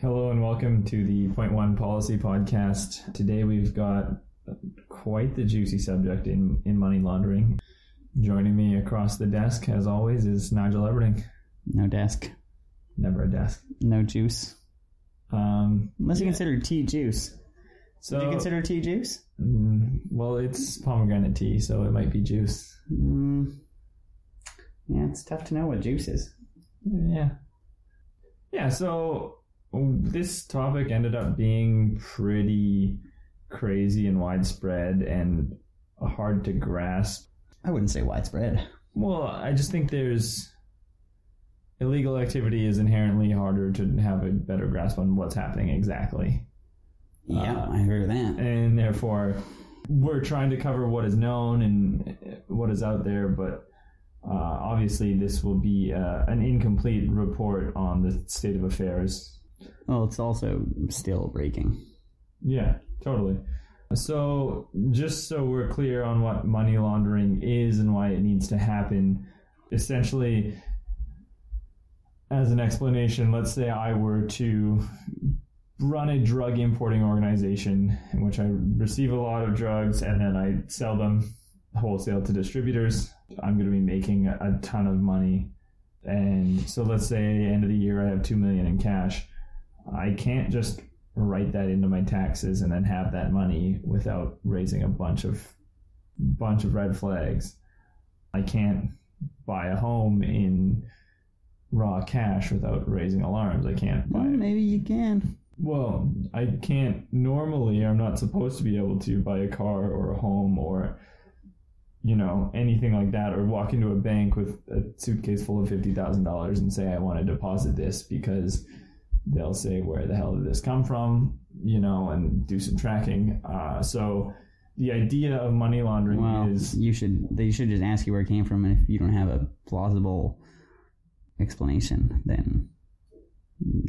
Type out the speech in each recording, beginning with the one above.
Hello and welcome to the Point One Policy Podcast. Today we've got quite the juicy subject in, in money laundering. Joining me across the desk, as always, is Nigel Everding. No desk, Never a desk. no juice. Um, Unless you Yeah. consider tea juice. so, Do you consider tea juice? Mm, well, it's pomegranate tea, so it might be juice. Mm, yeah, it's tough to know what juice is. Yeah. Yeah, so this topic ended up being pretty crazy and widespread and hard to grasp. I wouldn't say widespread. Well, I just think there's illegal activity is inherently harder to have a better grasp on what's happening exactly. Yeah, Uh, I agree with that. And therefore, we're trying to cover what is known and what is out there, but uh, obviously, this will be uh, an incomplete report on the state of affairs. Well, it's also still breaking. Yeah, totally. So, just so we're clear on what money laundering is and why it needs to happen, essentially, as an explanation, let's say I were to run a drug importing organization in which I receive a lot of drugs and then I sell them wholesale to distributors. I'm going to be making a, ton of money. And so let's say end of the year I have 2 million in cash. I can't just write that into my taxes and then have that money without raising a bunch of bunch of red flags. I can't buy a home in raw cash without raising alarms. I can't buy Well, maybe you can. well, I can't normally, I'm not supposed to be able to buy a car or a home or, you know, anything like that, or walk into a bank with a suitcase full of $50,000 and say, I want to deposit this because they'll say, where the hell did this come from, you know, and do some tracking. Uh, so the idea of money laundering Well, is. you should. They should just ask you where it came from, and if you don't have a plausible explanation, then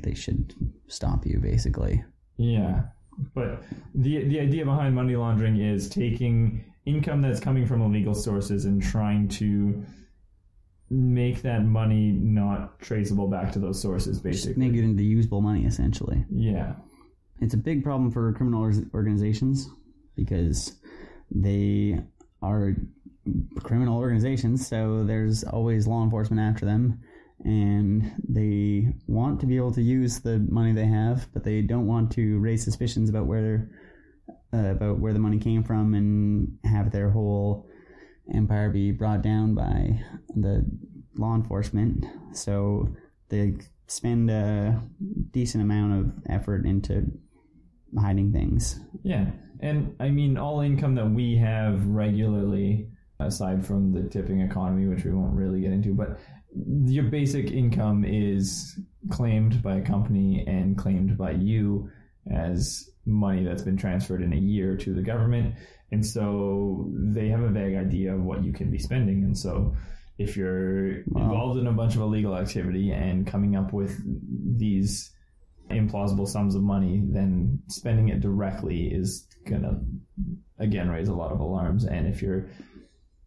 they should stop you. Basically, Yeah, but the the idea behind money laundering is taking income that's coming from illegal sources and trying to make that money not traceable back to those sources. just Basically, make it into usable money. Essentially, yeah, it's a big problem for criminal organizations because they are criminal organizations, so there's always law enforcement after them, and they want to be able to use the money they have, but they don't want to raise suspicions about where uh, about where the money came from and have their whole empire be brought down by the law enforcement. So they spend a decent amount of effort into hiding things. yeah. And I mean, all income that we have regularly, aside from the tipping economy, which we won't really get into, but your basic income is claimed by a company and claimed by you as money that's been transferred in a year to the government. And so they have a vague idea of what you can be spending. And so if you're Wow. involved in a bunch of illegal activity and coming up with these implausible sums of money, then spending it directly is going to, again, raise a lot of alarms. And if you're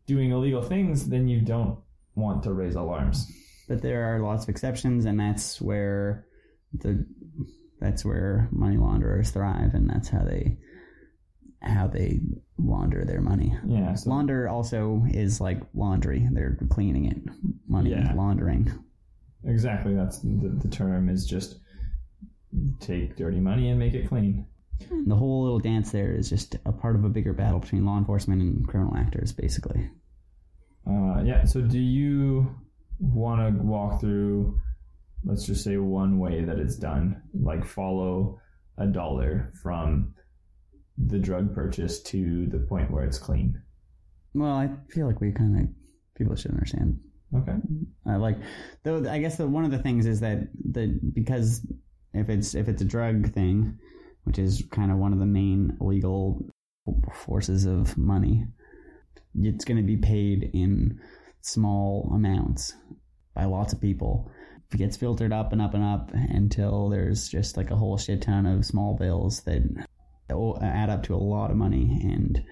doing illegal things, then you don't want to raise alarms. But there are lots of exceptions, and that's where the that's where money launderers thrive, and that's how they how they launder their money. Yeah. So, Launder also is like laundry; they're cleaning it. Money Yeah. laundering. exactly. That's the, the term is just take dirty money and make it clean. The whole little dance there is just a part of a bigger battle between law enforcement and criminal actors, basically. Uh, yeah. So, do you want to walk through, let's just say, one way that it's done? Like, follow a dollar from the drug purchase to the point where it's clean. Well, I feel like we kind of people should understand Okay. Uh, like, though, I guess the, one of the things is that the because if it's if it's a drug thing, which is kind of one of the main legal forces of money, it's going to be paid in small amounts by lots of people. Gets filtered up and up and up until there's just like a whole shit ton of small bills that add up to a lot of money and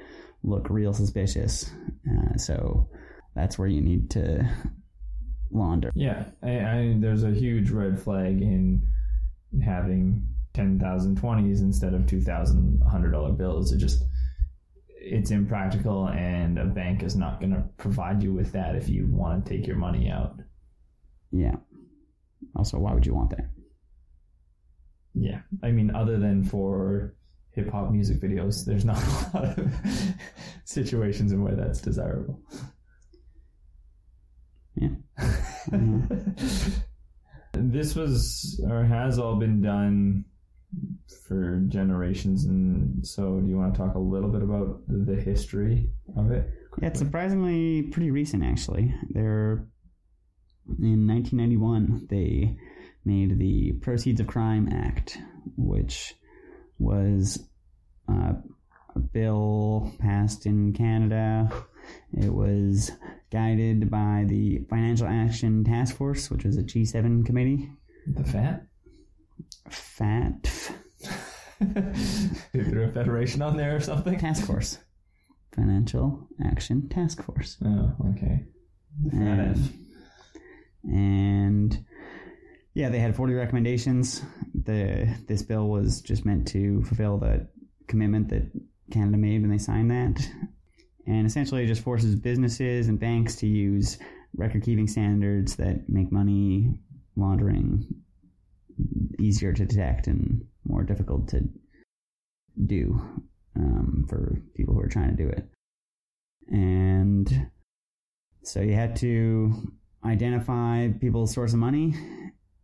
look real suspicious. Uh, so that's where you need to launder. Yeah, I, I, there's a huge red flag in having 10,000 20s instead of 2,000 $100 bills. It just, it's impractical, and a bank is not going to provide you with that if you want to take your money out. Yeah. Also, why would you want that? Yeah. I mean, other than for hip hop music videos, there's not a lot of situations in where that's desirable. Yeah. this was or has all been done for generations and so do you want to talk a little bit about the history of it Yeah, it's surprisingly pretty recent, actually. They're in 1991. They made the Proceeds of Crime Act, which was uh, a bill passed in Canada. It was guided by the Financial Action Task Force, which was a G7 committee. the fat FAT is there a federation on there or something Task Force. Financial Action Task Force. oh okay the fat and yeah, they had 40 recommendations. The this bill was just meant to fulfill the commitment that Canada made when they signed that. And essentially it just forces businesses and banks to use record keeping standards that make money laundering easier to detect and more difficult to do um, for people who are trying to do it. And so you had to identify people's source of money.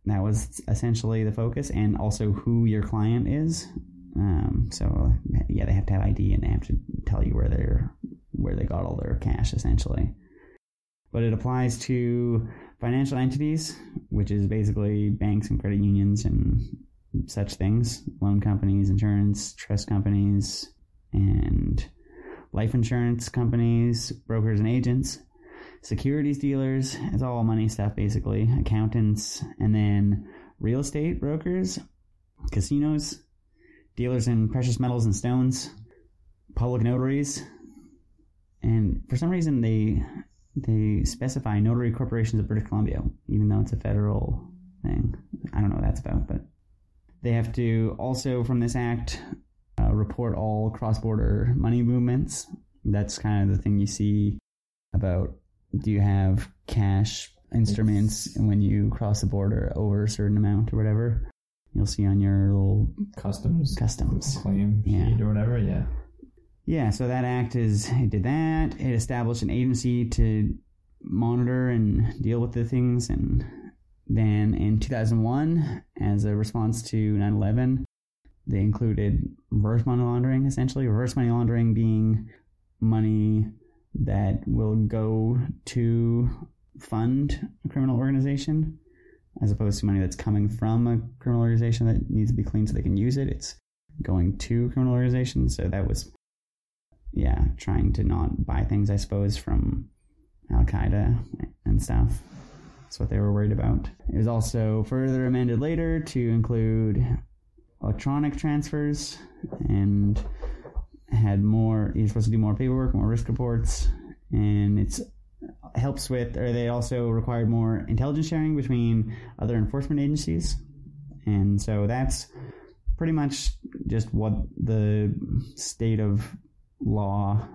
That was essentially the focus, and also who your client is. Um, so yeah, they have to have ID and they have to tell you where they're where they got all their cash, essentially. But it applies to financial entities, which is basically banks and credit unions and such things, loan companies, insurance, trust companies, and life insurance companies, brokers and agents securities dealers. It's all money stuff, basically. Accountants, and then real estate brokers, casinos, dealers in precious metals and stones, public notaries, and for some reason they they specify notary corporations of British Columbia, even though it's a federal thing. I don't know what that's about, but they have to also from this act uh, report all cross-border money movements. That's kind of the thing you see about do you have cash instruments when you cross the border over a certain amount or whatever? You'll see on your little customs. Customs. Claim Yeah. sheet or whatever yeah. Yeah so that act is it did that. It established an agency to monitor and deal with the things. And then in 2001 as a response to 9-11 they included reverse money laundering essentially. Reverse money laundering being money that will go to fund a criminal organization as opposed to money that's coming from a criminal organization that needs to be cleaned so they can use it. It's going to criminal organizations. So that was, yeah, trying to not buy things, I suppose, from Al Qaeda and stuff. That's what they were worried about. It was also further amended later to include electronic transfers and had more you're supposed to do more paperwork more risk reports and it's helps with or they also required more intelligence sharing between other enforcement agencies. And so that's pretty much just what the state of law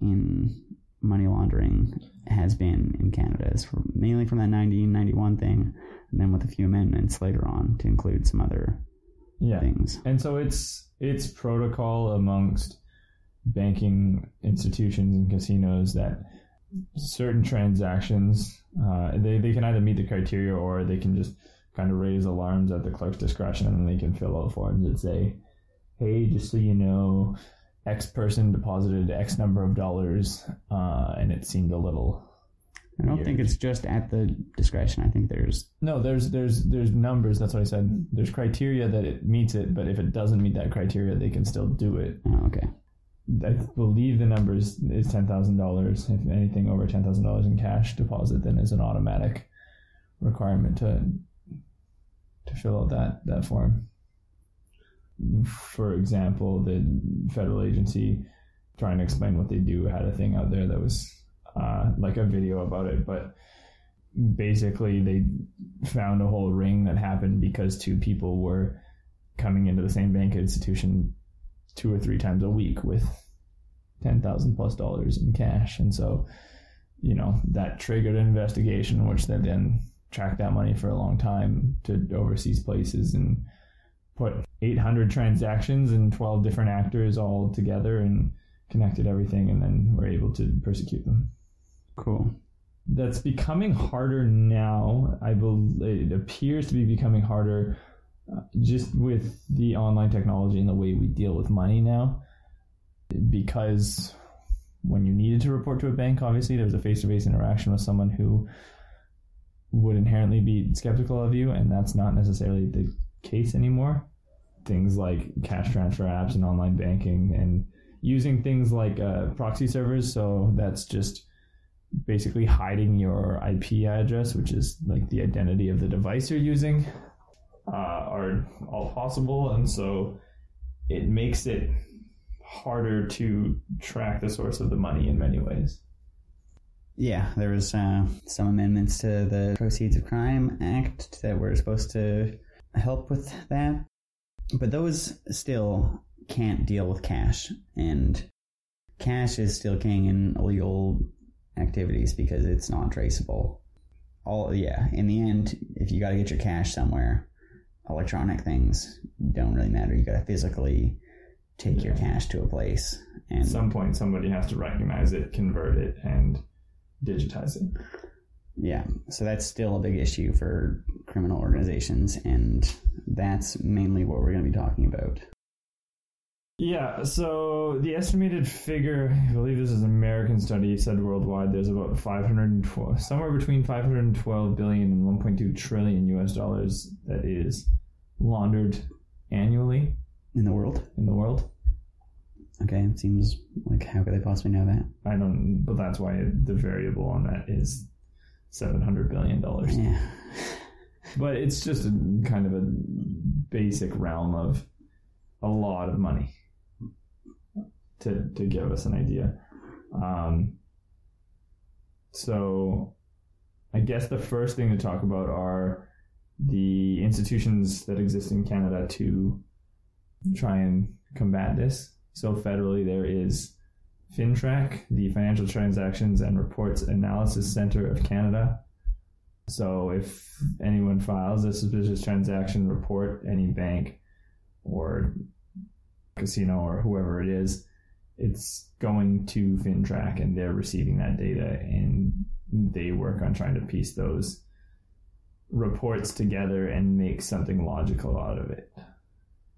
in money laundering has been in Canada. Is from, mainly from that 1991 thing and then with a few amendments later on to include some other yeah. things. And so it's it's protocol amongst banking institutions and casinos that certain transactions uh, they, they can either meet the criteria or they can just kind of raise alarms at the clerk's discretion and then they can fill out forms that say hey just so you know x person deposited x number of dollars uh, and it seemed a little I don't think it's just at the discretion. I think there's no there's there's there's numbers that's what i said. There's criteria that it meets it but if it doesn't meet that criteria they can still do it. Oh, okay I believe the number is, ten thousand dollars. If anything over ten thousand dollars in cash deposit, then is an automatic requirement to to fill out that that form. For example, the federal agency trying to explain what they do had a thing out there that was uh, like a video about it, but basically they found a whole ring that happened because two people were coming into the same bank institution two or three times a week with ten thousand plus dollars in cash, and so you know that triggered an investigation, which they then tracked that money for a long time to overseas places and put 800 transactions and 12 different actors all together and connected everything, and then were able to persecute them. Cool. That's becoming harder now. I believe it appears to be becoming harder just with the online technology and the way we deal with money now because when you needed to report to a bank, obviously there was a face to face interaction with someone who would inherently be skeptical of you, and that's not necessarily the case anymore. Things like cash transfer apps and online banking, and using things like uh, proxy servers, so that's just basically hiding your IP address, which is like the identity of the device you're using, uh, are all possible, and so it makes it harder to track the source of the money in many ways. Yeah, there was uh, some amendments to the Proceeds of Crime Act that were supposed to help with that, but those still can't deal with cash, and cash is still king in illegal activities because it's not traceable. All yeah, in the end, if you got to get your cash somewhere, electronic things don't really matter. You got to physically take your cash to a place. And At some point, somebody has to recognize it, convert it, and digitize it. yeah, so that's still a big issue for criminal organizations, and that's mainly what we're going to be talking about. Yeah, so the estimated figure, I believe this is an American study, said worldwide there's about 512, somewhere between 512 billion and 1.2 trillion US dollars that is laundered annually In the world, in the world. okay, it seems like how could they possibly know that? I don't, but that's why the variable on that is 700 billion dollars. Yeah, But it's just a kind of a basic realm of a lot of money to to give us an idea. Um, so, I guess the first thing to talk about are the institutions that exist in Canada to try and combat this. So, federally, there is FINTRAC, the Financial Transactions and Reports Analysis Center of Canada. So if anyone files a suspicious transaction report, any bank or casino or whoever it is, it's going to FINTRAC and they're receiving that data and they work on trying to piece those reports together and make something logical out of it.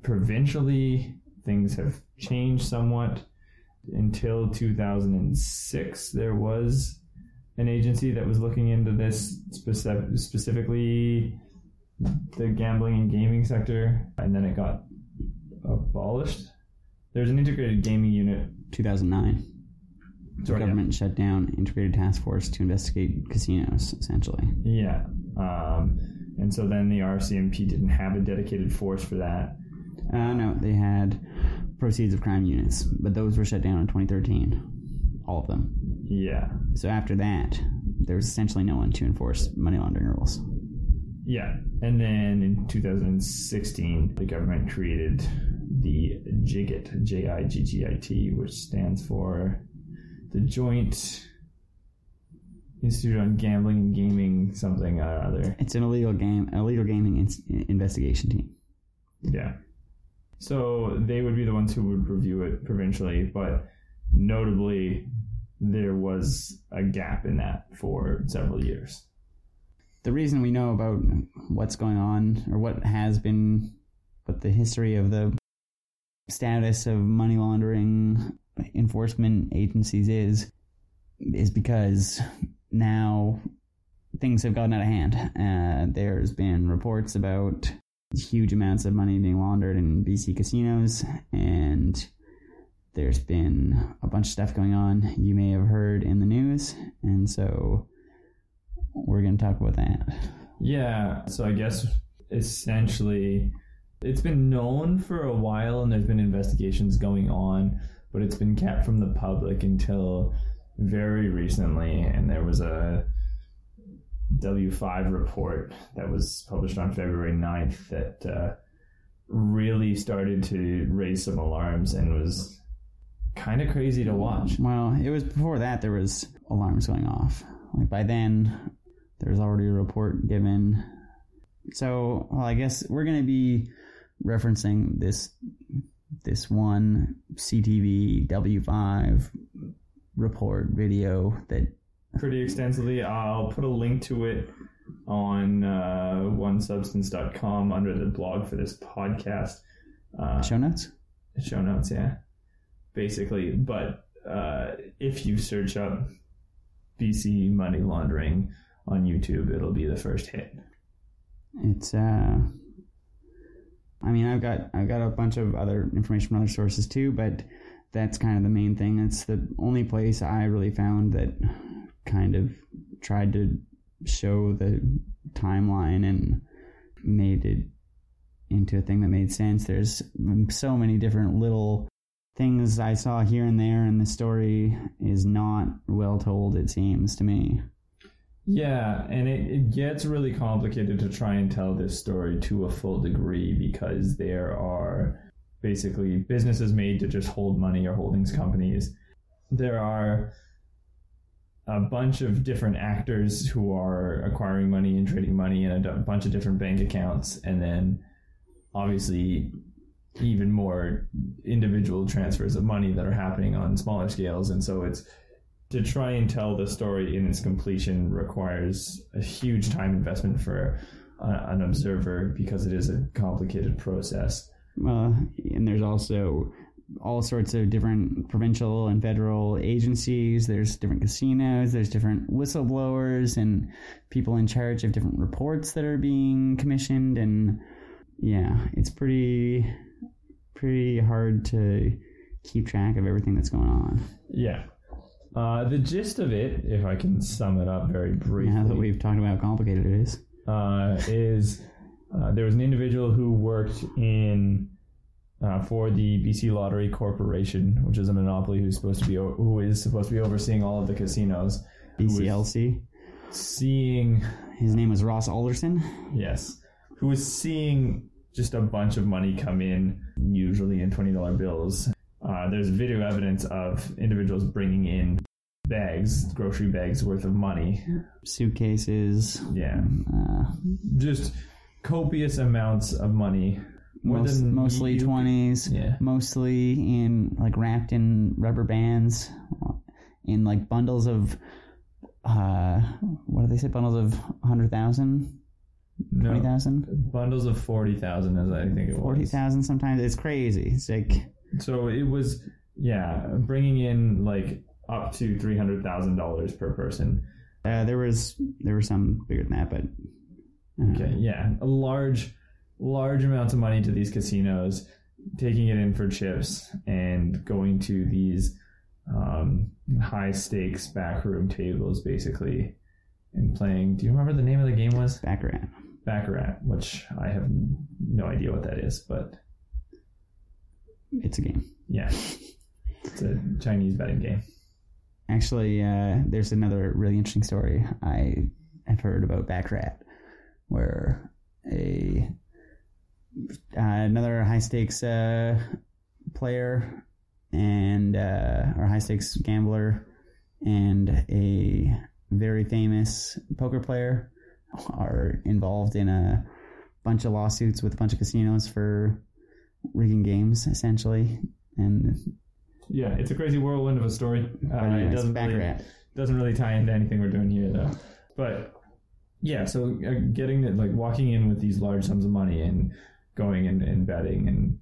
Provincially, things have changed somewhat. Until 2006, there was an agency that was looking into this specific, specifically the gambling and gaming sector, and then it got abolished. There's an integrated gaming unit. 2009. The Sorry, government shut down integrated task force to investigate casinos, essentially. Yeah. Um, and so then the RCMP didn't have a dedicated force for that. Uh, no, they had proceeds of crime units, but those were shut down in 2013. All of them. Yeah. So after that, there was essentially no one to enforce money laundering rules. Yeah. And then in 2016, the government created the JIGIT, J I G G I T, which stands for the Joint Institute on Gambling and Gaming, something or other. It's an illegal game, illegal gaming in- investigation team. Yeah. So they would be the ones who would review it provincially, but notably, there was a gap in that for several years. The reason we know about what's going on or what has been, what the history of the status of money laundering enforcement agencies is, is because now things have gotten out of hand. Uh, there's been reports about huge amounts of money being laundered in BC casinos, and there's been a bunch of stuff going on you may have heard in the news, and so we're going to talk about that. Yeah, so I guess essentially it's been known for a while and there's been investigations going on, but it's been kept from the public until very recently. And there was a W5 report that was published on February 9th that uh, really started to raise some alarms and was kind of crazy to watch. Well, it was before that there was alarms going off. Like by then, there was already a report given. So, well, I guess we're going to be referencing this this one CTV W5 report video that pretty extensively. I'll put a link to it on uh, onesubstance.com under the blog for this podcast. Uh, show notes. Show notes, yeah. Basically, but uh, if you search up BC money laundering on YouTube, it'll be the first hit. It's uh I mean, I've got I've got a bunch of other information from other sources too, but that's kind of the main thing. It's the only place I really found that kind of tried to show the timeline and made it into a thing that made sense. There's so many different little things I saw here and there, and the story is not well told, it seems to me. Yeah, and it, it gets really complicated to try and tell this story to a full degree because there are basically businesses made to just hold money or holdings companies. There are a bunch of different actors who are acquiring money and trading money in a bunch of different bank accounts, and then obviously even more individual transfers of money that are happening on smaller scales. And so it's to try and tell the story in its completion requires a huge time investment for uh, an observer because it is a complicated process. Uh, and there's also all sorts of different provincial and federal agencies. There's different casinos. There's different whistleblowers and people in charge of different reports that are being commissioned. And yeah, it's pretty pretty hard to keep track of everything that's going on. Yeah. Uh, the gist of it, if I can sum it up very briefly, now that we've talked about how complicated it is, uh, is uh, there was an individual who worked in uh, for the BC Lottery Corporation, which is a monopoly who's supposed to be who is supposed to be overseeing all of the casinos. BCLC. Seeing his name was Ross Alderson. Yes, who was seeing just a bunch of money come in, usually in twenty dollar bills, uh, there's video evidence of individuals bringing in bags, grocery bags worth of money, suitcases. Yeah, uh, just copious amounts of money. More Most, mostly twenties. Yeah, mostly in like wrapped in rubber bands, in like bundles of. Uh, what do they say? Bundles of hundred thousand. No, 20,000? Bundles of 40,000 as I think it was. 40,000 sometimes. It's crazy. It's like so it was, yeah, bringing in like up to three hundred thousand dollars per person. Uh, there was there were some bigger than that, but okay, yeah, a large, large amounts of money to these casinos, taking it in for chips and going to these um, high stakes backroom tables, basically, and playing. Do you remember the name of the game was Baccarat? Baccarat, which I have no idea what that is, but it's a game. Yeah. It's a Chinese betting game. Actually, uh, there's another really interesting story I have heard about Baccarat, where a uh, another high stakes uh, player and uh, or high stakes gambler and a very famous poker player are involved in a bunch of lawsuits with a bunch of casinos for rigging games essentially, and yeah, it's a crazy whirlwind of a story. Uh, it doesn't really, doesn't really tie into anything we're doing here though. But yeah, so uh, getting it like walking in with these large sums of money and going and, and betting and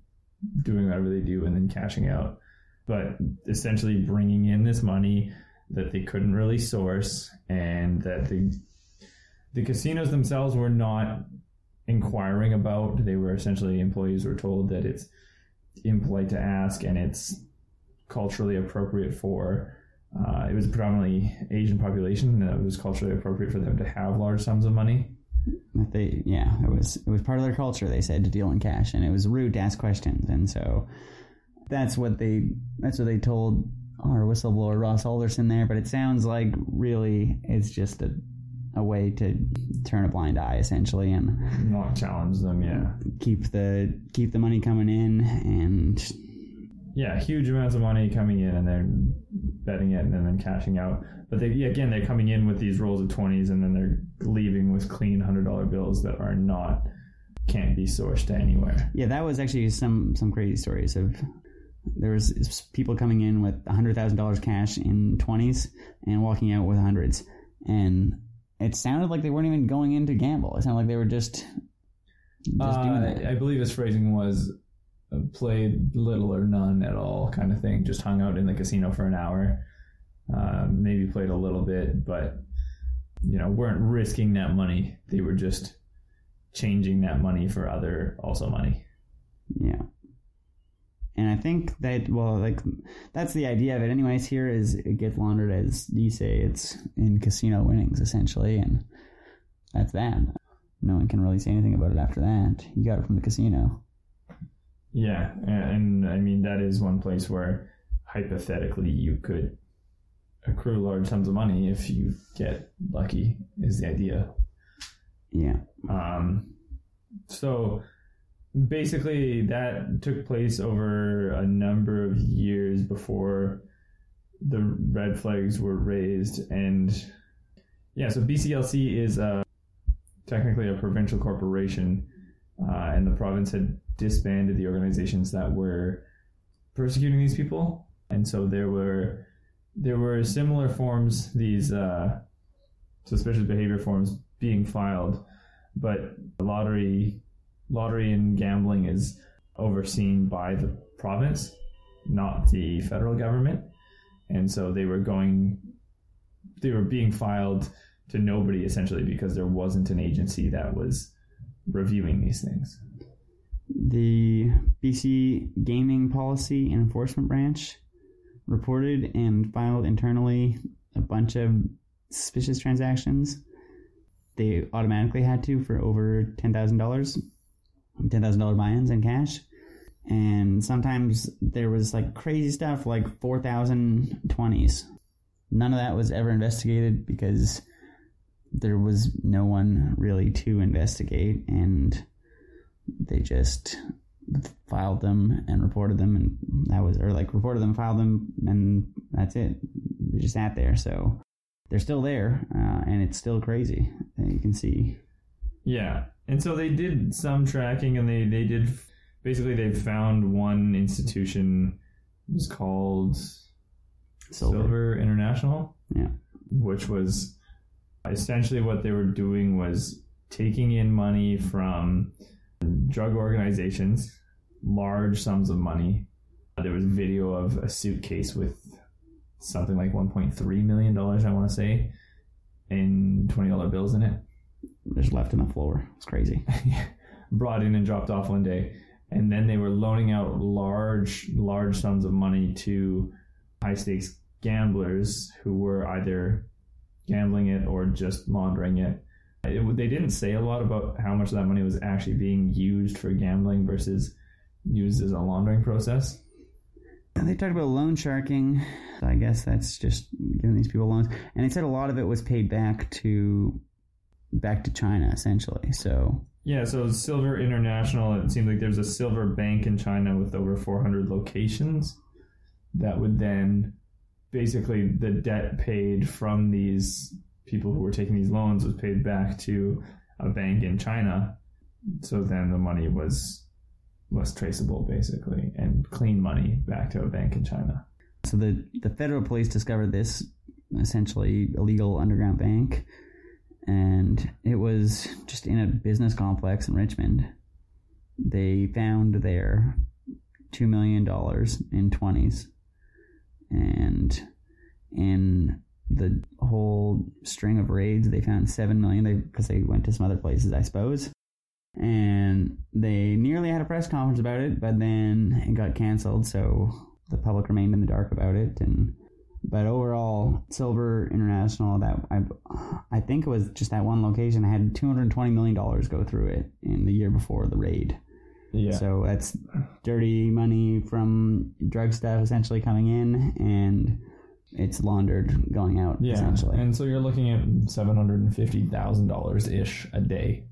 doing whatever they do and then cashing out, but essentially bringing in this money that they couldn't really source and that the the casinos themselves were not inquiring about. They were essentially employees were told that it's impolite to ask and it's culturally appropriate for. Uh, it was a predominantly Asian population, and it was culturally appropriate for them to have large sums of money. They, yeah, it was it was part of their culture. They said to deal in cash, and it was rude to ask questions, and so that's what they that's what they told our whistleblower Ross Alderson there. But it sounds like really it's just a a way to turn a blind eye essentially and not challenge them. Yeah, keep the keep the money coming in and yeah, huge amounts of money coming in and they're betting it and then, cashing out. But they again they're coming in with these rolls of twenties and then they're leaving with clean hundred dollar bills that are not can't be sourced anywhere. Yeah, that was actually some some crazy stories of there was people coming in with hundred thousand dollars cash in twenties and walking out with hundreds, and it sounded like they weren't even going in to gamble. It sounded like they were just just uh, doing it. I believe his phrasing was played little or none at all, kind of thing. Just hung out in the casino for an hour, uh, maybe played a little bit, but you know weren't risking that money. They were just changing that money for other also money. Yeah. And I think that well, like that's the idea of it. Anyways, here is it gets laundered as you say, it's in casino winnings essentially, and that's that. No one can really say anything about it after that. You got it from the casino. Yeah, and I mean that is one place where hypothetically you could accrue large sums of money if you get lucky. Is the idea? Yeah. Um. So basically that took place over a number of years before the red flags were raised and yeah so bclc is a, technically a provincial corporation uh, and the province had disbanded the organizations that were persecuting these people and so there were there were similar forms these uh, suspicious behavior forms being filed but lottery lottery and gambling is overseen by the province, not the federal government. And so they were going, they were being filed to nobody essentially because there wasn't an agency that was reviewing these things. The BC Gaming Policy Enforcement Branch reported and filed internally a bunch of suspicious transactions. They automatically had to for over $10,000 ten thousand dollar buy-ins in cash, and sometimes there was like crazy stuff like four thousand twenties. None of that was ever investigated because there was no one really to investigate, and they just filed them and reported them, and that was or like reported them, filed them, and that's it. They just sat there, so they're still there, uh, and it's still crazy. You can see. Yeah, and so they did some tracking, and they they did basically they found one institution it was called Silver. Silver International. Yeah, which was essentially what they were doing was taking in money from drug organizations, large sums of money. There was video of a suitcase with something like 1.3 million dollars, I want to say, in twenty dollar bills in it just left on the floor. It's crazy. Brought in and dropped off one day. And then they were loaning out large, large sums of money to high stakes gamblers who were either gambling it or just laundering it. it. They didn't say a lot about how much of that money was actually being used for gambling versus used as a laundering process. They talked about loan sharking. I guess that's just giving these people loans. And they said a lot of it was paid back to back to China essentially. So yeah, so Silver International. It seems like there's a silver bank in China with over 400 locations that would then basically the debt paid from these people who were taking these loans was paid back to a bank in China. So then the money was was traceable basically and clean money back to a bank in China. So the the federal police discovered this essentially illegal underground bank and it was just in a business complex in Richmond. They found their two million dollars in twenties, and in the whole string of raids, they found seven million. They because they went to some other places, I suppose, and they nearly had a press conference about it, but then it got canceled, so the public remained in the dark about it, and but overall, Silver International that I I think it was just that one location had 220 million dollars go through it in the year before the raid. Yeah. So that's dirty money from drug stuff essentially coming in and it's laundered going out Yeah, essentially. and so you're looking at seven hundred and fifty thousand dollars ish a day,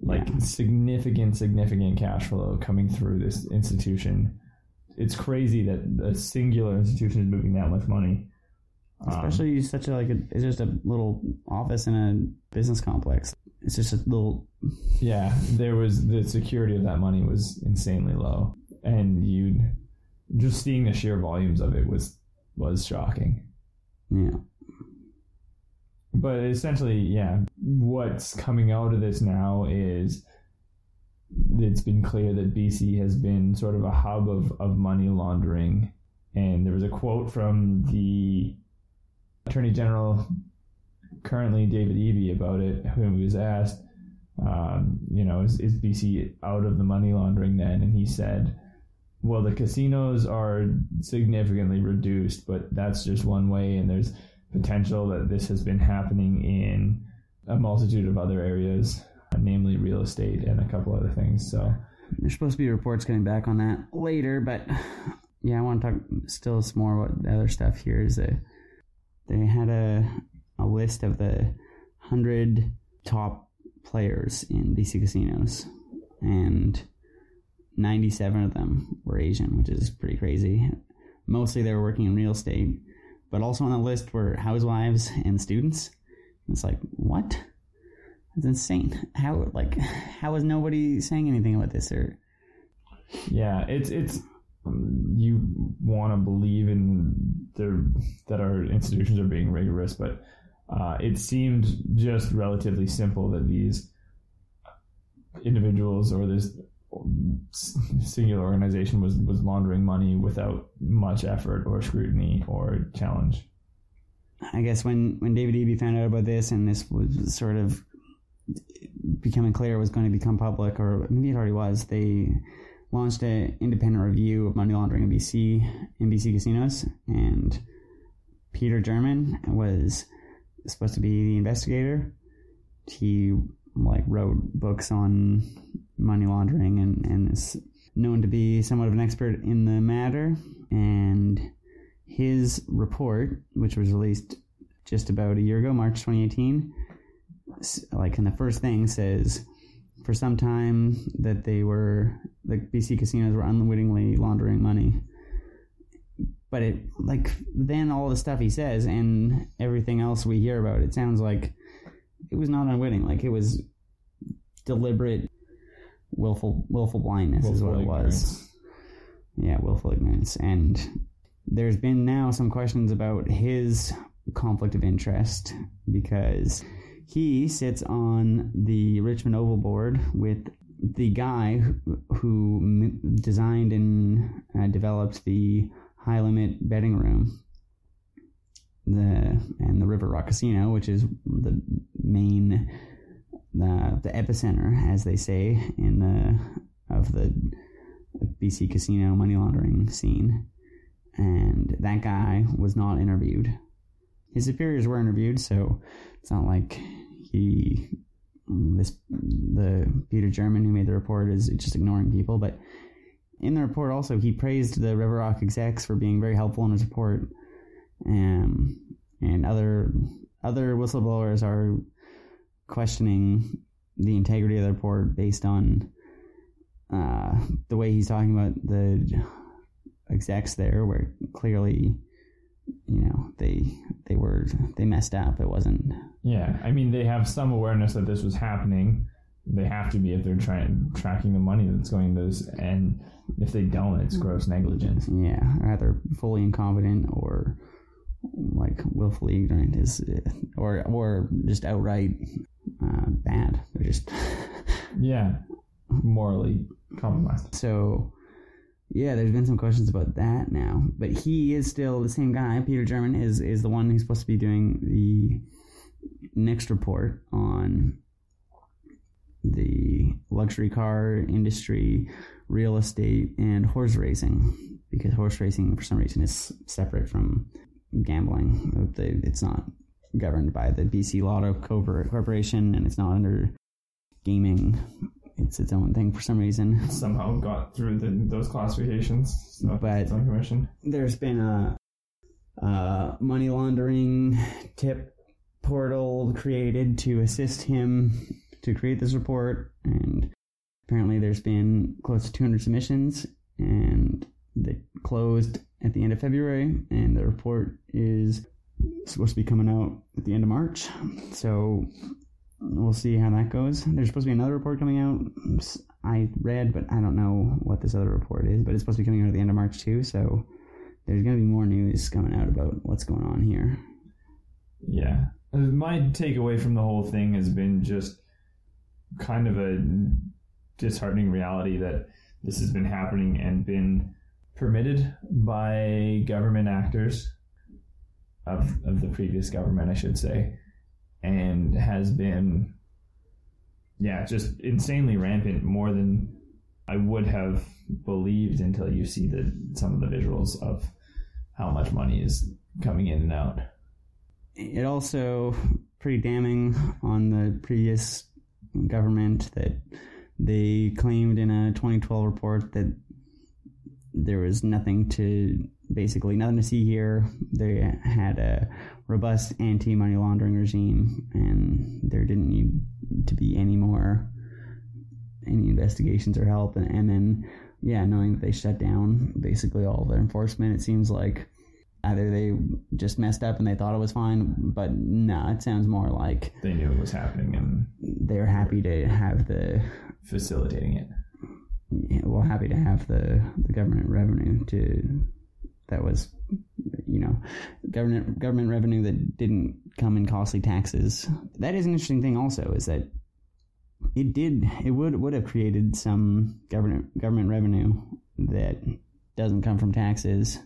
like Yeah. significant, significant cash flow coming through this institution. It's crazy that a singular institution is moving that much money. Um, Especially such a like a, it's just a little office in a business complex. It's just a little yeah, there was the security of that money was insanely low, and you just seeing the sheer volumes of it was was shocking. yeah. But essentially, yeah, what's coming out of this now is it's been clear that BC has been sort of a hub of, of money laundering. And there was a quote from the Attorney General, currently David Eby, about it, whom he was asked, um, you know, is, is BC out of the money laundering then? And he said, well, the casinos are significantly reduced, but that's just one way, and there's potential that this has been happening in a multitude of other areas, namely real estate and a couple other things. So, There's supposed to be reports coming back on that later, but yeah, I want to talk still some more about the other stuff here. Is that they had a a list of the hundred top players in BC casinos, and ninety seven of them were Asian, which is pretty crazy. Mostly they were working in real estate, but also on the list were housewives and students. It's like what? That's insane. How like how is nobody saying anything about this or yeah, it's it's um, you want to believe in the that our institutions are being rigorous, but uh, it seemed just relatively simple that these individuals or this singular organization was was laundering money without much effort or scrutiny or challenge. I guess when when David Eby found out about this and this was sort of becoming clear was going to become public, or maybe it already was, they launched an independent review of money laundering in BC in BC casinos, and Peter German was supposed to be the investigator. He like wrote books on money laundering and, and is known to be somewhat of an expert in the matter. And his report, which was released just about a year ago, March 2018, like in the first thing says for some time that they were the BC casinos were unwittingly laundering money. But it like then all the stuff he says and everything else we hear about it sounds like it was not unwitting, like it was deliberate willful willful blindness is what Willful it was. Yeah, willful ignorance. And there's been now some questions about his conflict of interest because he sits on the Richmond Oval board with the guy who, who designed and uh, developed the high limit betting room the and the River Rock Casino, which is the main the the epicenter, as they say, in the of the BC casino money laundering scene. And that guy was not interviewed. His superiors were interviewed, so it's not like he this the Peter German who made the report is just ignoring people, but in the report also he praised the River Rock execs for being very helpful in his report. Um, and other other whistleblowers are questioning the integrity of the report based on uh, the way he's talking about the execs there, where clearly, you know, they they were they messed up. It wasn't. Yeah, I mean they have some awareness that this was happening. They have to be if they're trying tracking the money that's going into this, and if they don't, it's gross negligence. Yeah, either fully incompetent or like willfully ignorant is, or or just outright uh, bad. They're just Yeah, morally compromised. so. Yeah, there's been some questions about that now, but he is still the same guy. Peter German is is the one who's supposed to be doing the next report on the luxury car industry, real estate, and horse racing. Because horse racing, for some reason, is separate from gambling. It's not governed by the BC Lotto Corporation, and it's not under gaming. It's its own thing for some reason. Somehow got through the, those classifications, so But- it's on commission. There's been a uh, money laundering tip portal created to assist him to create this report. And apparently, there's been close to 200 submissions, and they closed at the end of February, and the report is supposed to be coming out at the end of March. So we'll see how that goes. There's supposed to be another report coming out. I read, but I don't know what this other report is. But it's supposed to be coming out at the end of March too. So there's going to be more news coming out about what's going on here. Yeah. Uh, my takeaway from the whole thing has been just kind of a disheartening reality that this has been happening and been permitted by government actors of, of the previous government, I should say, and has been, yeah, just insanely rampant more than I would have believed until you see the some of the visuals of how much money is coming in and out. It also pretty damning on the previous government that they claimed in a 2012 report that there was nothing to basically nothing to see here. They had a robust anti money laundering regime, and there didn't need to be any more any investigations or help. And, and then, yeah, knowing that they shut down basically all their enforcement, it seems like either they just messed up and they thought it was fine, but no, it sounds more like they knew it was happening and they're happy to have the facilitating it. Well, happy to have the the government revenue to that was you know government government revenue that didn't come in costly taxes. That is an interesting thing. Also, is that it did it would would have created some government government revenue that doesn't come from taxes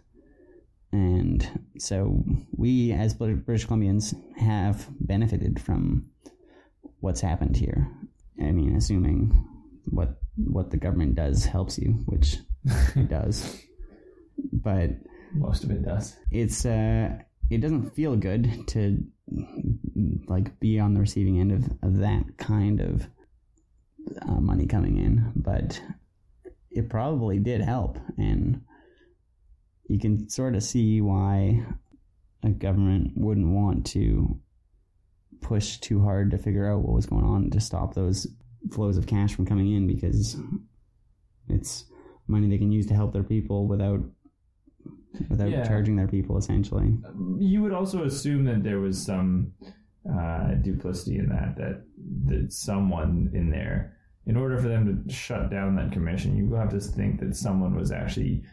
and so we as british columbians have benefited from what's happened here. I mean assuming what what the government does helps you which it does. But most of it does. it's uh it doesn't feel good to like be on the receiving end of, of that kind of uh, money coming in, but it probably did help, and you can sort of see why a government wouldn't want to push too hard to figure out what was going on to stop those flows of cash from coming in because it's money they can use to help their people without without yeah. charging their people essentially you would also assume that there was some uh, duplicity in that that that someone in there in order for them to shut down that commission, you have to think that someone was actually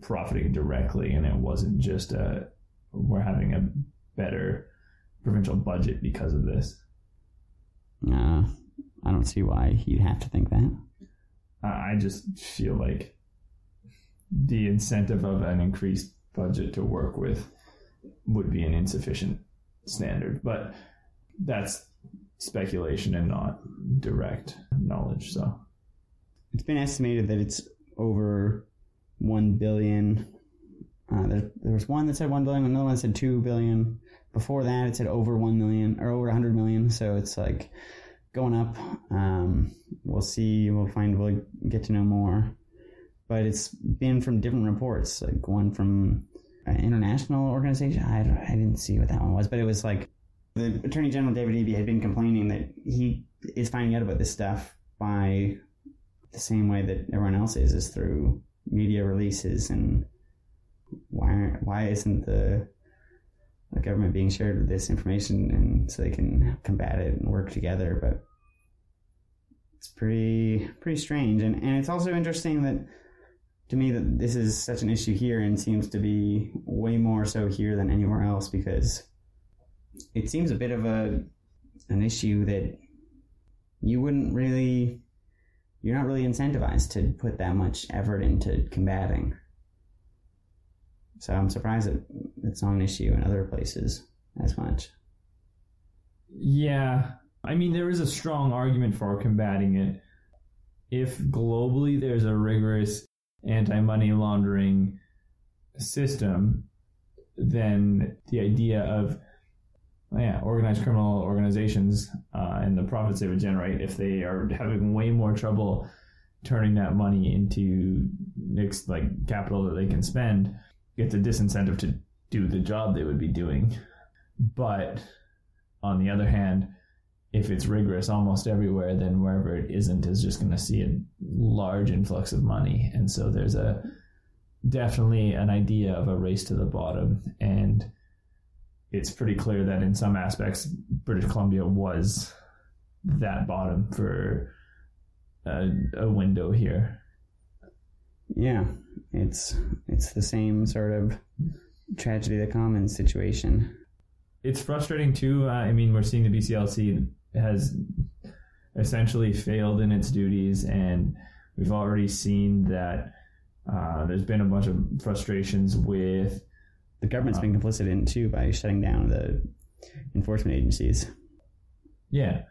profiting directly, and it wasn't just a we're having a better provincial budget because of this. Uh, I don't see why he'd have to think that. I just feel like the incentive of an increased budget to work with would be an insufficient standard, but that's speculation and not direct knowledge. So it's been estimated that it's over one billion. Uh, there, there was one that said one billion, another one said two billion. Before that, it said over one million or over hundred million. So it's like going up. Um, we'll see. We'll find. We'll get to know more. But it's been from different reports. Like one from an international organization. I, I didn't see what that one was, but it was like the Attorney General David Eby had been complaining that he is finding out about this stuff by the same way that everyone else is, is through media releases and why why isn't the the government being shared with this information and so they can combat it and work together? But it's pretty pretty strange. And, and it's also interesting that to me that this is such an issue here and seems to be way more so here than anywhere else because it seems a bit of a an issue that you wouldn't really you're not really incentivized to put that much effort into combating. So I'm surprised that it's not an issue in other places as much. Yeah. I mean, there is a strong argument for combating it. If globally there's a rigorous anti money laundering system, then the idea of yeah, organized criminal organizations uh, and the profits they would generate if they are having way more trouble turning that money into next like capital that they can spend, it's a disincentive to do the job they would be doing. But on the other hand, if it's rigorous almost everywhere, then wherever it isn't is just going to see a large influx of money. And so there's a definitely an idea of a race to the bottom. And it's pretty clear that in some aspects, British Columbia was that bottom for a, a window here. Yeah, it's it's the same sort of tragedy of the commons situation. It's frustrating too. Uh, I mean, we're seeing the BCLC has essentially failed in its duties, and we've already seen that uh, there's been a bunch of frustrations with The government's been complicit in too by shutting down the enforcement agencies. Yeah,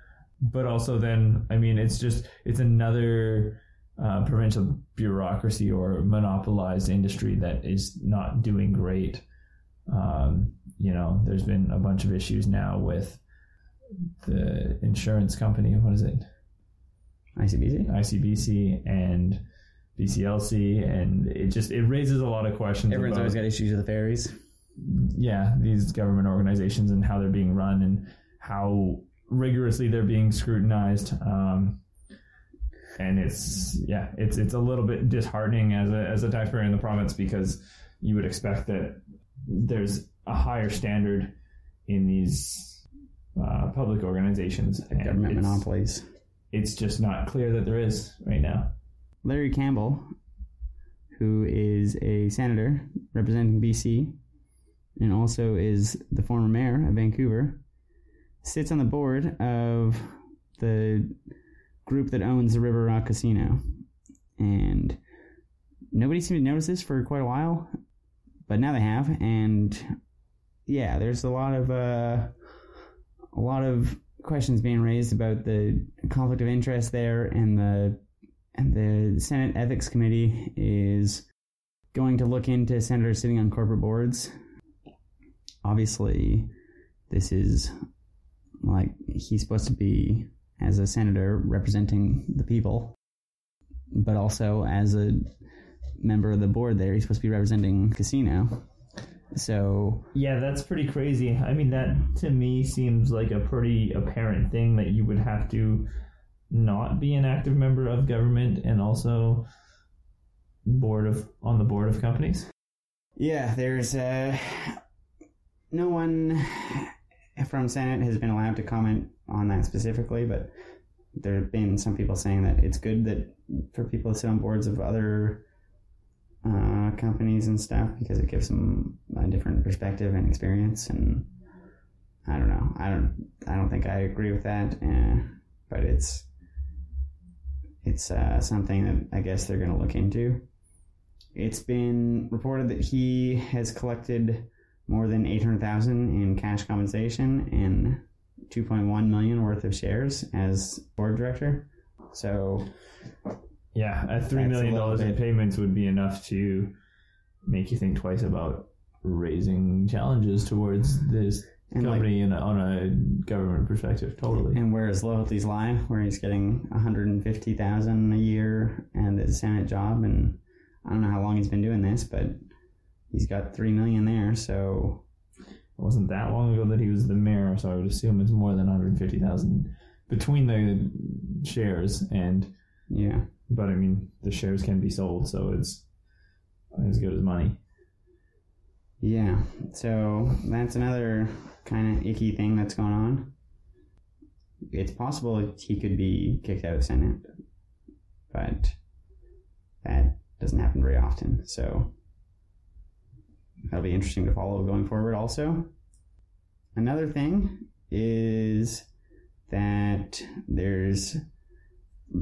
but also then I mean it's just it's another uh, provincial bureaucracy or monopolized industry that is not doing great. Um, you know, there's been a bunch of issues now with the insurance company. What is it? ICBC. ICBC and BCLC, and it just it raises a lot of questions. Everyone's about, always got issues with the ferries. yeah, these government organizations and how they're being run and how rigorously they're being scrutinized. Um, and it's yeah, it's it's a little bit disheartening as a as a taxpayer in the province because you would expect that there's a higher standard in these uh, public organizations. and Government monopolies. It's just not clear that there is right now. Larry Campbell, who is a senator representing BC and also is the former mayor of Vancouver, sits on the board of the group that owns the River Rock Casino. And nobody seemed to notice this for quite a while, but now they have. And yeah, there's a lot of uh, a lot of questions being raised about the conflict of interest there and the and the Senate Ethics Committee is going to look into senators sitting on corporate boards. Obviously, this is like he's supposed to be as a senator representing the people, but also as a member of the board there, he's supposed to be representing casino. So Yeah, that's pretty crazy. I mean, that to me seems like a pretty apparent thing that you would have to not be an active member of government and also board of on the board of companies. Yeah, there's uh, no one from Senate has been allowed to comment on that specifically, but there have been some people saying that it's good that for people to sit on boards of other uh, companies and stuff because it gives them a different perspective and experience. And I don't know, I don't, I don't think I agree with that, uh, but it's it's uh, something that I guess they're going to look into. It's been reported that he has collected more than 800,000 in cash compensation and 2.1 million worth of shares as board director. So, Yeah, at three a million dollars in payments would be enough to make you think twice about raising challenges towards this and like, company in a, on a government perspective. Totally. and where his loyalties lie, where he's getting 150,000 a year and a Senate job and I don't know how long he's been doing this, but he's got 3 million there, so It wasn't that long ago that he was the mayor, so I would assume it's more than 150,000 between the shares and yeah. but I mean the shares can be sold, so it's as good as money. Yeah, so that's another kind of icky thing that's going on. It's possible he could be kicked out of Senate, but that doesn't happen very often. So that'll be interesting to follow going forward. Also, another thing is that there's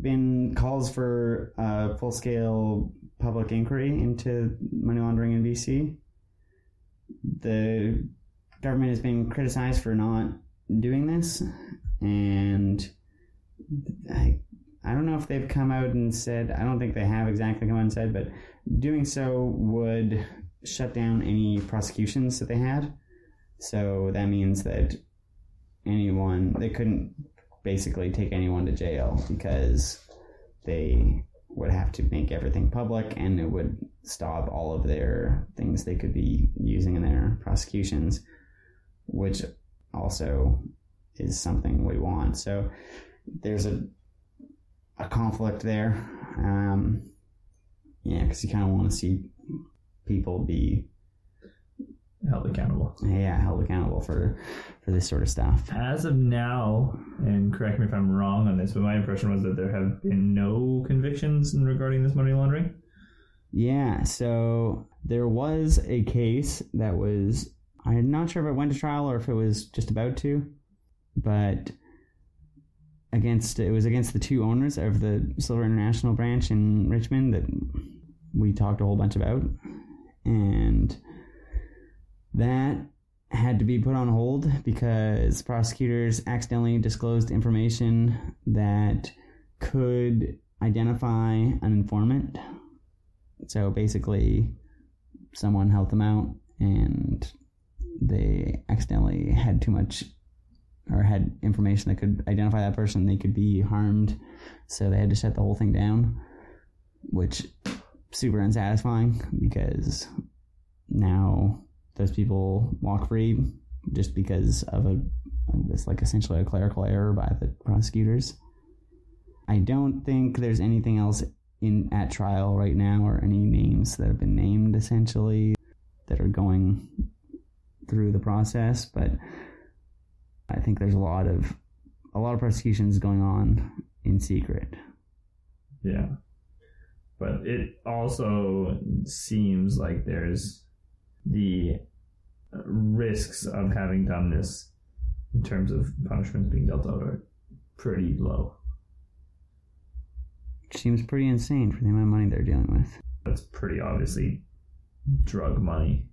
been calls for a full scale public inquiry into money laundering in BC the government is being criticized for not doing this, and I, I don't know if they've come out and said. I don't think they have exactly come out and said, but doing so would shut down any prosecutions that they had. So that means that anyone they couldn't basically take anyone to jail because they would have to make everything public and it would stop all of their things they could be using in their prosecutions, which also is something we want. So there's a a conflict there. Um, yeah, because you kind of want to see people be held accountable. yeah held accountable for for this sort of stuff. As of now, and correct me if I'm wrong on this, but my impression was that there have been no convictions in regarding this money laundering. Yeah, so there was a case that was I'm not sure if it went to trial or if it was just about to, but against it was against the two owners of the Silver International branch in Richmond that we talked a whole bunch about, and that had to be put on hold because prosecutors accidentally disclosed information that could identify an informant. So basically, someone helped them out and they accidentally had too much or had information that could identify that person, they could be harmed. So they had to shut the whole thing down, which super unsatisfying because now those people walk free just because of a this like essentially a clerical error by the prosecutors. I don't think there's anything else in at trial right now or any names that have been named essentially that are going through the process, but I think there's a lot of a lot of prosecutions going on in secret. Yeah. But it also seems like there's the risks of having done this in terms of punishments being dealt out are pretty low. Seems pretty insane for the amount of money they're dealing with. That's pretty obviously drug money.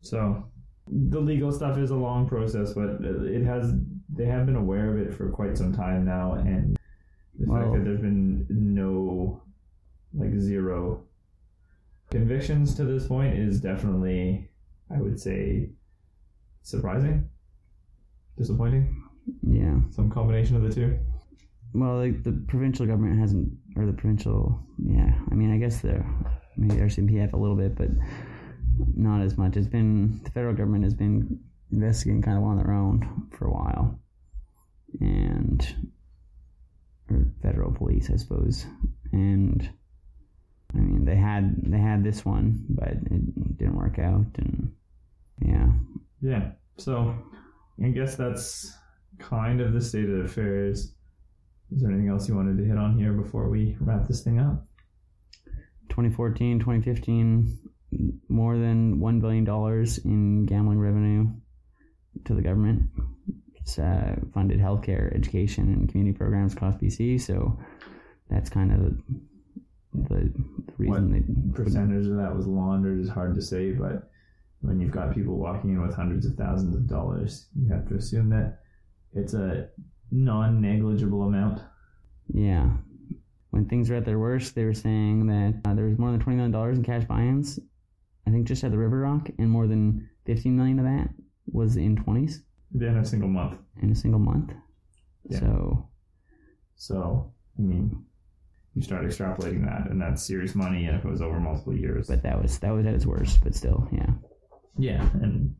So the legal stuff is a long process, but it has they have been aware of it for quite some time now, and the Well- fact that there's been no like zero convictions to this point is definitely, I would say, surprising, disappointing, Yeah. some combination of the two. Well, like the provincial government hasn't, or the provincial, yeah. I mean, I guess the maybe RCMP have a little bit, but not as much. It's been the federal government has been investigating kind of on their own for a while, and or federal police, I suppose, and I mean they had they had this one, but it didn't work out, and yeah, Yeah. So I guess that's kind of the state of affairs. Is there anything else you wanted to hit on here before we wrap this thing up? 2014, 2015, more than $1 billion in gambling revenue to the government. It's uh, funded healthcare, education, and community programs across BC. So that's kind of the, reason they Percentage of that was laundered is hard to say, but when you've got people walking in with hundreds of thousands of dollars, you have to assume that it's a non negligible amount. Yeah. When things were at their worst, they were saying that uh, there was more than $20 million in cash buy ins, I think just at the River Rock, and more than 15 million of that was in 20s in a single month. in a single month. Yeah. So, So, I mean, you start extrapolating that, and that's serious money, and if it was over multiple years. but that was that was at its worst, but still, yeah. yeah, and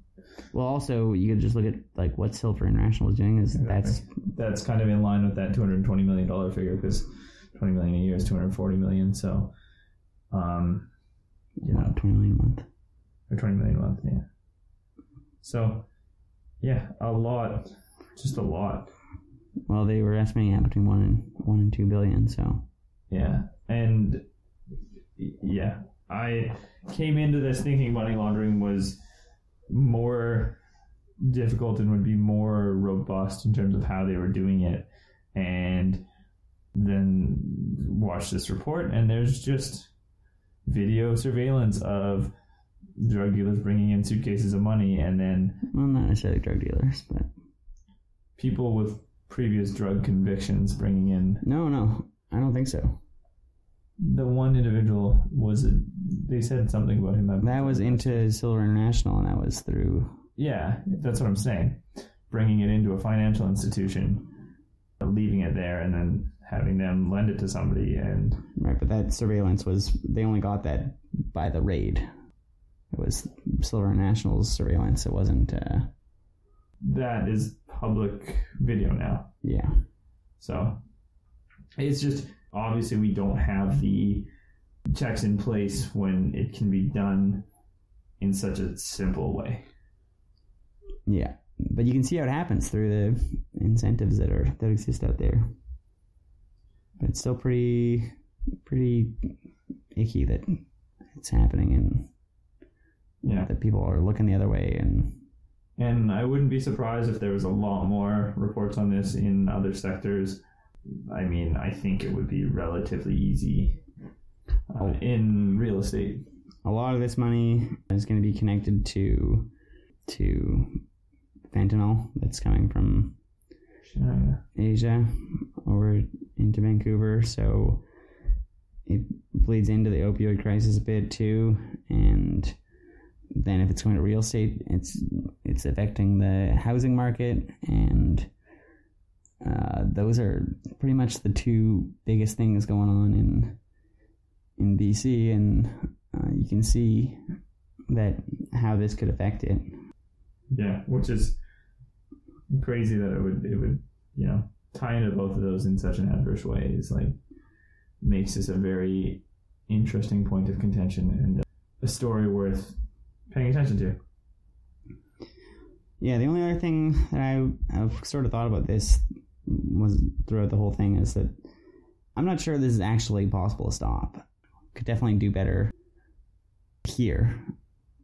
Well, also you could just look at like what Silver International was doing is that's that's kind of in line with that 220 million dollar figure because 20 million a year is 240 million so um you know twenty million a month. or 20 million a month yeah so yeah a lot just a lot Well, they were estimating that between one and one and two billion. So yeah. And yeah. I came into this thinking money laundering was more difficult and would be more robust in terms of how they were doing it. And then watch this report and there's just video surveillance of drug dealers bringing in suitcases of money and then well, not necessarily drug dealers, but people with previous drug convictions bringing in no, no, I don't think so. The one individual was they said something about him That was into Silver International, and that was through yeah that's what i'm saying bringing it into a financial institution leaving it there and then having them lend it to somebody and Right, but that surveillance was they only got that by the raid. It was Silver National's surveillance. It wasn't. Uh, that is public video now. yeah, So it's just obviously we don't have the checks in place when it can be done in such a simple way. yeah. But you can see how it happens through the incentives that are that exist out there. But it's still pretty pretty icky that it's happening and Yeah. that people are looking the other way and And I wouldn't be surprised if there was a lot more reports on this in other sectors. I mean, I think it would be relatively easy uh, in real estate. a lot of this money is going to be connected to to fentanyl that's coming from China. Asia over into Vancouver, so it bleeds into the opioid crisis a bit too. And then if it's going to real estate, it's it's affecting the housing market, and uh, those are pretty much the two biggest things going on in in BC, and uh, you can see that how this could affect it. Yeah, which is crazy that it would it would you know tie into both of those in such an adverse way is like makes this a very interesting point of contention and a story worth paying attention to. Yeah, the only other thing that I, I've sort of thought about this was throughout the whole thing is that I'm not sure this is actually possible to stop. Could definitely do better here.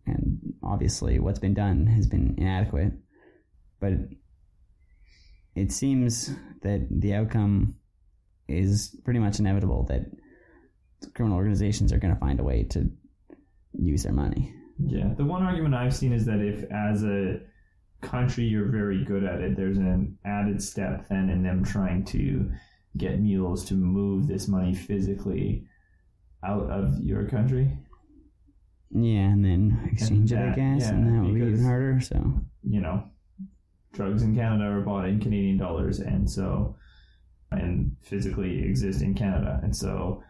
And obviously, what's been done has been inadequate. But it seems that the outcome is pretty much inevitable that criminal organizations are going to find a way to use their money. Yeah, the one argument I've seen is that if as a country you're very good at it, there's an added step then in them trying to get mules to move this money physically out of your country. Yeah, and then exchange it, I guess, yeah, and that would be even harder. So you know, drugs in Canada are bought in Canadian dollars, and so and physically exist in Canada, and so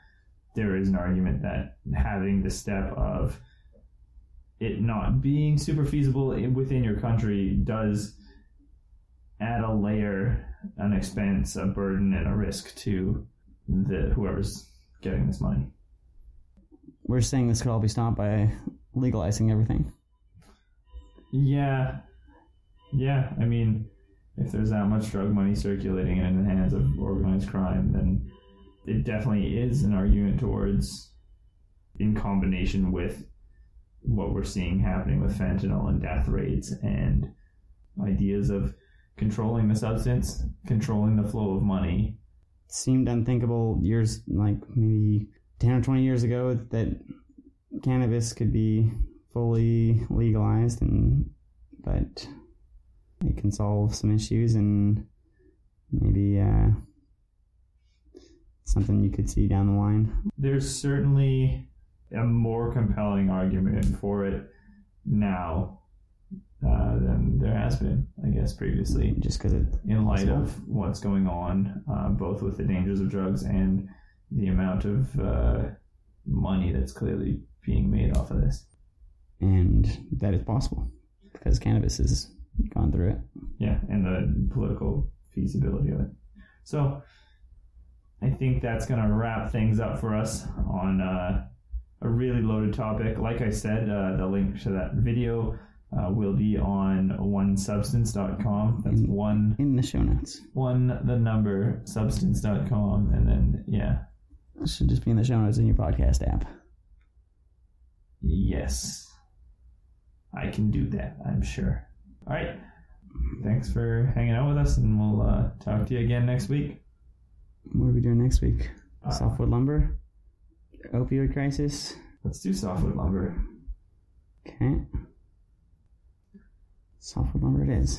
there is an argument that having the step of it not being super feasible within your country does add a layer, an expense, a burden, and a risk to the whoever's getting this money. we're saying this could all be stopped by legalizing everything. Yeah. Yeah, I mean, if there's that much drug money circulating in the hands of organized crime, then it definitely is an argument towards, in combination with what we're seeing happening with fentanyl and death rates and ideas of controlling the substance, controlling the flow of money. It seemed unthinkable years, like maybe ten or twenty years ago, that cannabis could be fully legalized, and but it can solve some issues and maybe uh, something you could see down the line. There's certainly a more compelling argument for it now uh, than there has been, I guess, previously. Just because it in light of what's going on, uh, both with the dangers of drugs and the amount of uh, money that's clearly being made off of this. and that is possible because cannabis has gone through it. Yeah, and the political feasibility of it. So, I think that's going to wrap things up for us on uh, a really loaded topic. Like I said, uh, the link to that video uh, will be on onesubstance.com. That's Mm. one In the show notes, one the number substance.com and then yeah it should just be in the show notes in your podcast app. yes i can do that i'm sure all right thanks for hanging out with us and we'll uh, talk to you again next week What are we doing next week? Uh, Softwood lumber, opioid crisis. let's do softwood lumber Okay, softwood lumber it is.